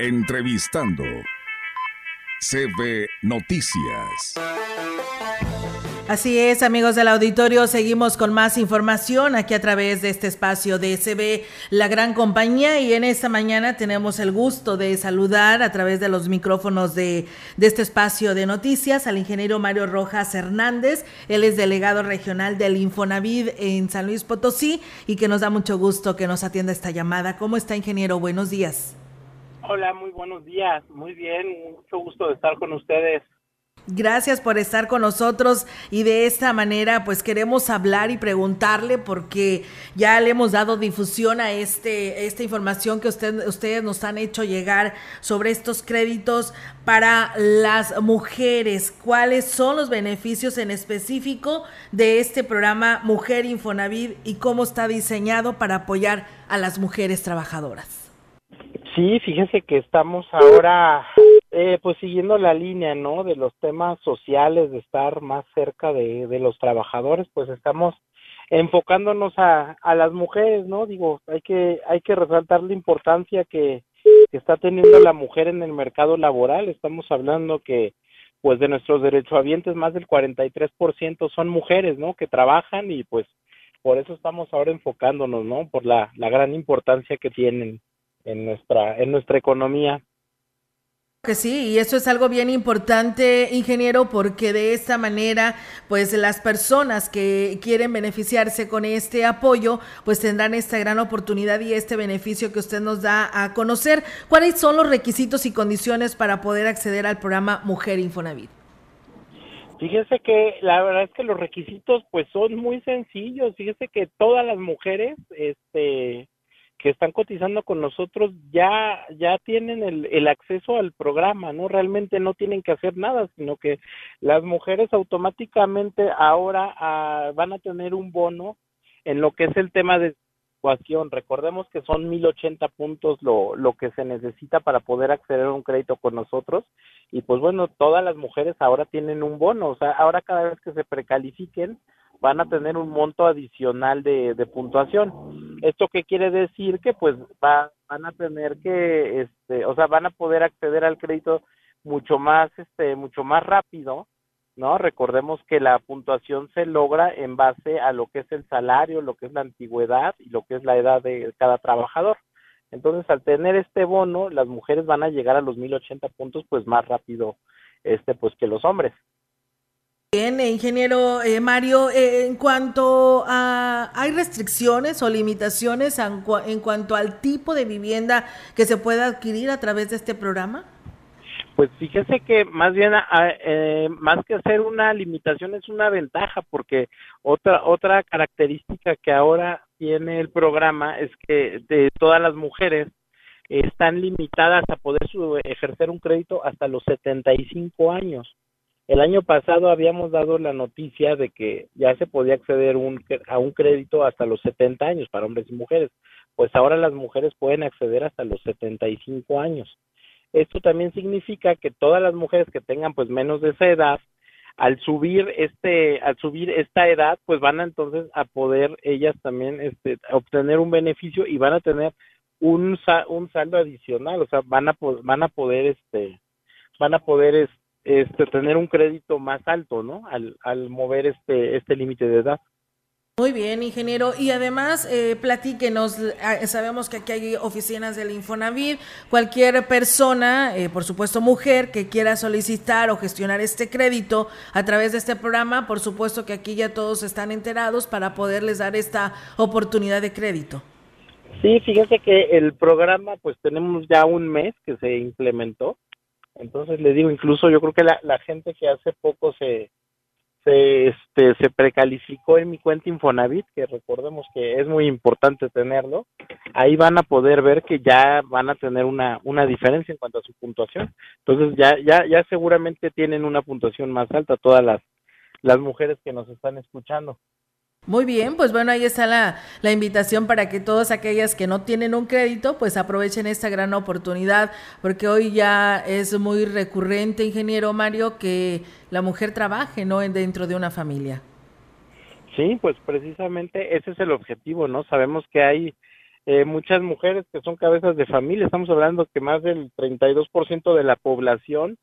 Entrevistando. CB Noticias. Así es, amigos del auditorio, seguimos con más información aquí a través de este espacio de SB La Gran Compañía y en esta mañana tenemos el gusto de saludar a través de los micrófonos de, de este espacio de noticias al ingeniero Mario Rojas Hernández, él es delegado regional del Infonavid en San Luis Potosí y que nos da mucho gusto que nos atienda esta llamada. ¿Cómo está, ingeniero? Buenos días. Hola, muy buenos días. Muy bien, mucho gusto de estar con ustedes. Gracias por estar con nosotros y de esta manera pues queremos hablar y preguntarle porque ya le hemos dado difusión a este esta información que usted, ustedes nos han hecho llegar sobre estos créditos para las mujeres. ¿Cuáles son los beneficios en específico de este programa Mujer Infonavid y cómo está diseñado para apoyar a las mujeres trabajadoras? Sí, fíjense que estamos ahora eh, pues siguiendo la línea, ¿no? De los temas sociales, de estar más cerca de, de los trabajadores, pues estamos enfocándonos a, a las mujeres, ¿no? Digo, hay que, hay que resaltar la importancia que, que está teniendo la mujer en el mercado laboral. Estamos hablando que, pues de nuestros derechohabientes, más del 43% son mujeres, ¿no? Que trabajan y pues por eso estamos ahora enfocándonos, ¿no? Por la, la gran importancia que tienen en nuestra, en nuestra economía. Que sí, y eso es algo bien importante, ingeniero, porque de esta manera, pues las personas que quieren beneficiarse con este apoyo, pues tendrán esta gran oportunidad y este beneficio que usted nos da a conocer. ¿Cuáles son los requisitos y condiciones para poder acceder al programa Mujer Infonavit? Fíjese que la verdad es que los requisitos pues son muy sencillos. Fíjese que todas las mujeres, este, que están cotizando con nosotros ya ya tienen el, el acceso al programa, ¿no? Realmente no tienen que hacer nada, sino que las mujeres automáticamente ahora ah, van a tener un bono en lo que es el tema de ecuación. Recordemos que son 1080 puntos lo, lo que se necesita para poder acceder a un crédito con nosotros y pues bueno, todas las mujeres ahora tienen un bono, o sea, ahora cada vez que se precalifiquen van a tener un monto adicional de, de puntuación. ¿Esto qué quiere decir? Que pues va, van a tener que, este, o sea, van a poder acceder al crédito mucho más, este, mucho más rápido, ¿no? Recordemos que la puntuación se logra en base a lo que es el salario, lo que es la antigüedad y lo que es la edad de cada trabajador. Entonces, al tener este bono, las mujeres van a llegar a los 1080 puntos pues más rápido este pues que los hombres. Bien, ingeniero eh, Mario, eh, en cuanto a, ¿hay restricciones o limitaciones en, cuanto al tipo de vivienda que se pueda adquirir a través de este programa? Pues fíjese que más bien, eh, más que hacer una limitación es una ventaja, porque otra, otra característica que ahora tiene el programa es que de todas las mujeres están limitadas a poder su, ejercer un crédito hasta los 75 años. El año pasado habíamos dado la noticia de que ya se podía acceder un, a un crédito hasta los 70 años para hombres y mujeres. Pues ahora las mujeres pueden acceder hasta los 75 años. Esto también significa que todas las mujeres que tengan pues menos de esa edad, al subir este, al subir esta edad, pues van a entonces a poder ellas también este, obtener un beneficio y van a tener un, un saldo adicional, o sea, van a van a poder este, van a poder este, este, tener un crédito más alto, ¿no? Al, al mover este, este límite de edad. Muy bien, ingeniero. Y además, eh, platíquenos, ah, sabemos que aquí hay oficinas del Infonavit, cualquier persona, eh, por supuesto mujer, que quiera solicitar o gestionar este crédito a través de este programa, por supuesto que aquí ya todos están enterados para poderles dar esta oportunidad de crédito. Sí, fíjense que el programa, pues tenemos ya un mes que se implementó, entonces le digo, incluso yo creo que la, la gente que hace poco se, se, este, se precalificó en mi cuenta Infonavit, que recordemos que es muy importante tenerlo, ahí van a poder ver que ya van a tener una, una diferencia en cuanto a su puntuación. Entonces ya, ya, ya seguramente tienen una puntuación más alta todas las, las mujeres que nos están escuchando. Muy bien, pues bueno, ahí está la, la, invitación para que todas aquellas que no tienen un crédito, pues aprovechen esta gran oportunidad, porque hoy ya es muy recurrente, ingeniero Mario, que la mujer trabaje, ¿no? Dentro de una familia. Sí, pues precisamente ese es el objetivo, ¿no? Sabemos que hay eh, muchas mujeres que son cabezas de familia, estamos hablando que más del 32% de la población,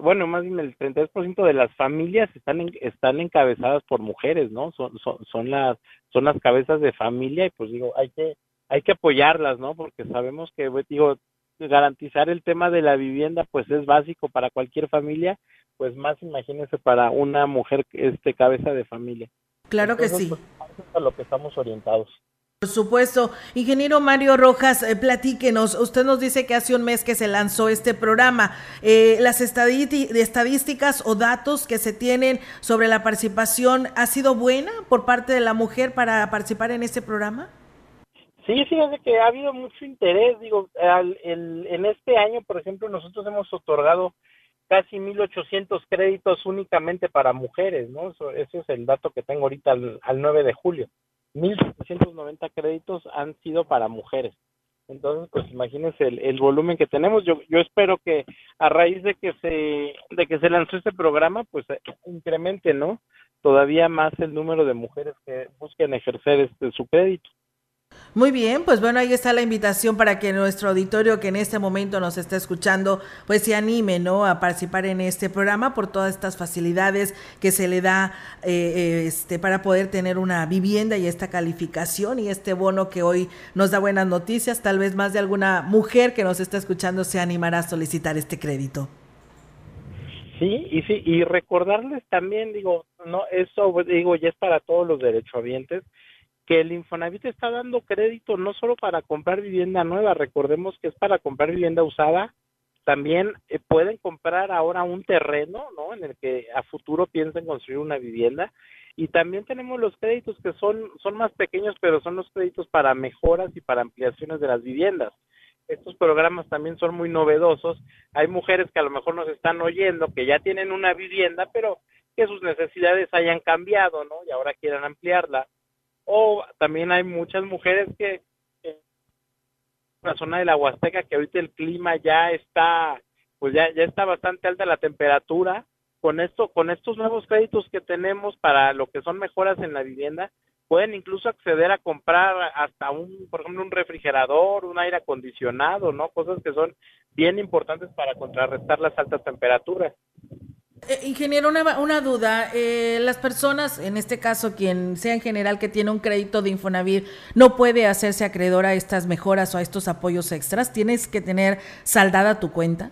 bueno, más bien el 32% de las familias están están encabezadas por mujeres, ¿no? Son, son, son las son las cabezas de familia y pues digo, hay que hay que apoyarlas, ¿no? Porque sabemos que pues, digo garantizar el tema de la vivienda pues es básico para cualquier familia, pues más imagínense para una mujer este cabeza de familia. Claro que sí. Pues, a lo que estamos orientados. Por supuesto. Ingeniero Mario Rojas, eh, platíquenos. Usted nos dice que hace un mes que se lanzó este programa. Eh, ¿Las estadísticas o datos que se tienen sobre la participación ha sido buena por parte de la mujer para participar en este programa? Sí, fíjate que ha habido mucho interés. Digo, en este año, por ejemplo, nosotros hemos otorgado casi 1.800 créditos únicamente para mujeres, ¿no? Eso, ese es el dato que tengo ahorita al, al 9 de julio. 1.790 créditos han sido para mujeres. Entonces, pues imagínense el, volumen que tenemos. Yo, yo espero que a raíz de que se de que se lanzó este programa, pues eh, incremente, ¿no? Todavía más el número de mujeres que busquen ejercer este su crédito. Muy bien, pues bueno, ahí está la invitación para que nuestro auditorio que en este momento nos está escuchando, pues se anime, ¿no? A participar en este programa por todas estas facilidades que se le da eh, eh, este, para poder tener una vivienda y esta calificación y este bono que hoy nos da buenas noticias. Tal vez más de alguna mujer que nos está escuchando se animará a solicitar este crédito. Sí, y sí, y recordarles también, digo, no, eso digo ya es para todos los derechohabientes que el Infonavit está dando crédito no solo para comprar vivienda nueva, recordemos que es para comprar vivienda usada, también eh, pueden comprar ahora un terreno, ¿no? En el que a futuro piensen construir una vivienda y también tenemos los créditos que son son más pequeños, pero son los créditos para mejoras y para ampliaciones de las viviendas. Estos programas también son muy novedosos. Hay mujeres que a lo mejor nos están oyendo que ya tienen una vivienda, pero que sus necesidades hayan cambiado, ¿no? Y ahora quieran ampliarla o también hay muchas mujeres que en la zona de la Huasteca que ahorita el clima ya está pues ya ya está bastante alta la temperatura con esto con estos nuevos créditos que tenemos para lo que son mejoras en la vivienda pueden incluso acceder a comprar hasta un por ejemplo un refrigerador un aire acondicionado no cosas que son bien importantes para contrarrestar las altas temperaturas eh, ingeniero, una, una duda. Eh, las personas, en este caso, quien sea en general que tiene un crédito de Infonavit, no puede hacerse acreedor a estas mejoras o a estos apoyos extras. ¿Tienes que tener saldada tu cuenta?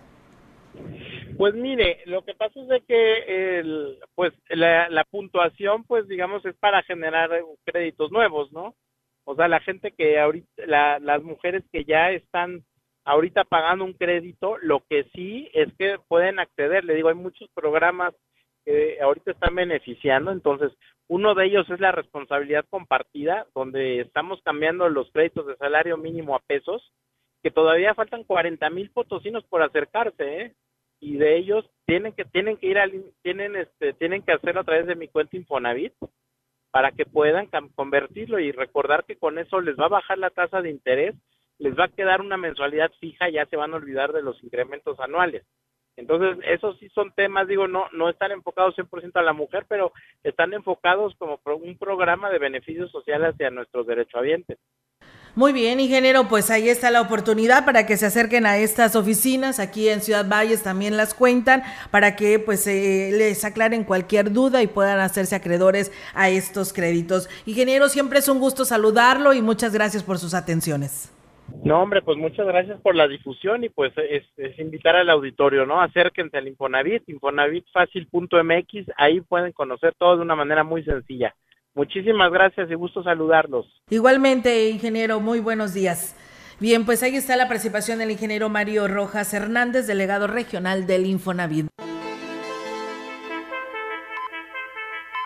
Pues mire, lo que pasa es de que el, pues la, la puntuación, pues digamos, es para generar créditos nuevos, ¿no? O sea, la gente que ahorita, la, las mujeres que ya están ahorita pagando un crédito, lo que sí es que pueden acceder, le digo, hay muchos programas que ahorita están beneficiando, entonces uno de ellos es la responsabilidad compartida, donde estamos cambiando los créditos de salario mínimo a pesos, que todavía faltan 40 mil potosinos por acercarse, ¿eh? y de ellos tienen que tienen que ir al tienen este tienen que hacerlo a través de mi cuenta Infonavit para que puedan convertirlo y recordar que con eso les va a bajar la tasa de interés les va a quedar una mensualidad fija, ya se van a olvidar de los incrementos anuales. Entonces, esos sí son temas, digo, no no están enfocados 100% a la mujer, pero están enfocados como un programa de beneficios sociales hacia nuestros derechohabientes. Muy bien, ingeniero, pues ahí está la oportunidad para que se acerquen a estas oficinas. Aquí en Ciudad Valles también las cuentan para que pues eh, les aclaren cualquier duda y puedan hacerse acreedores a estos créditos. Ingeniero, siempre es un gusto saludarlo y muchas gracias por sus atenciones. No, hombre, pues muchas gracias por la difusión y pues es, invitar al auditorio, ¿no? Acérquense al Infonavit, infonavitfacil.mx, ahí pueden conocer todo de una manera muy sencilla. Muchísimas gracias y gusto saludarlos. Igualmente, ingeniero, muy buenos días. Bien, pues ahí está la participación del ingeniero Mario Rojas Hernández, delegado regional del Infonavit.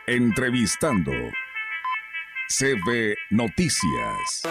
Entrevistando CB Noticias.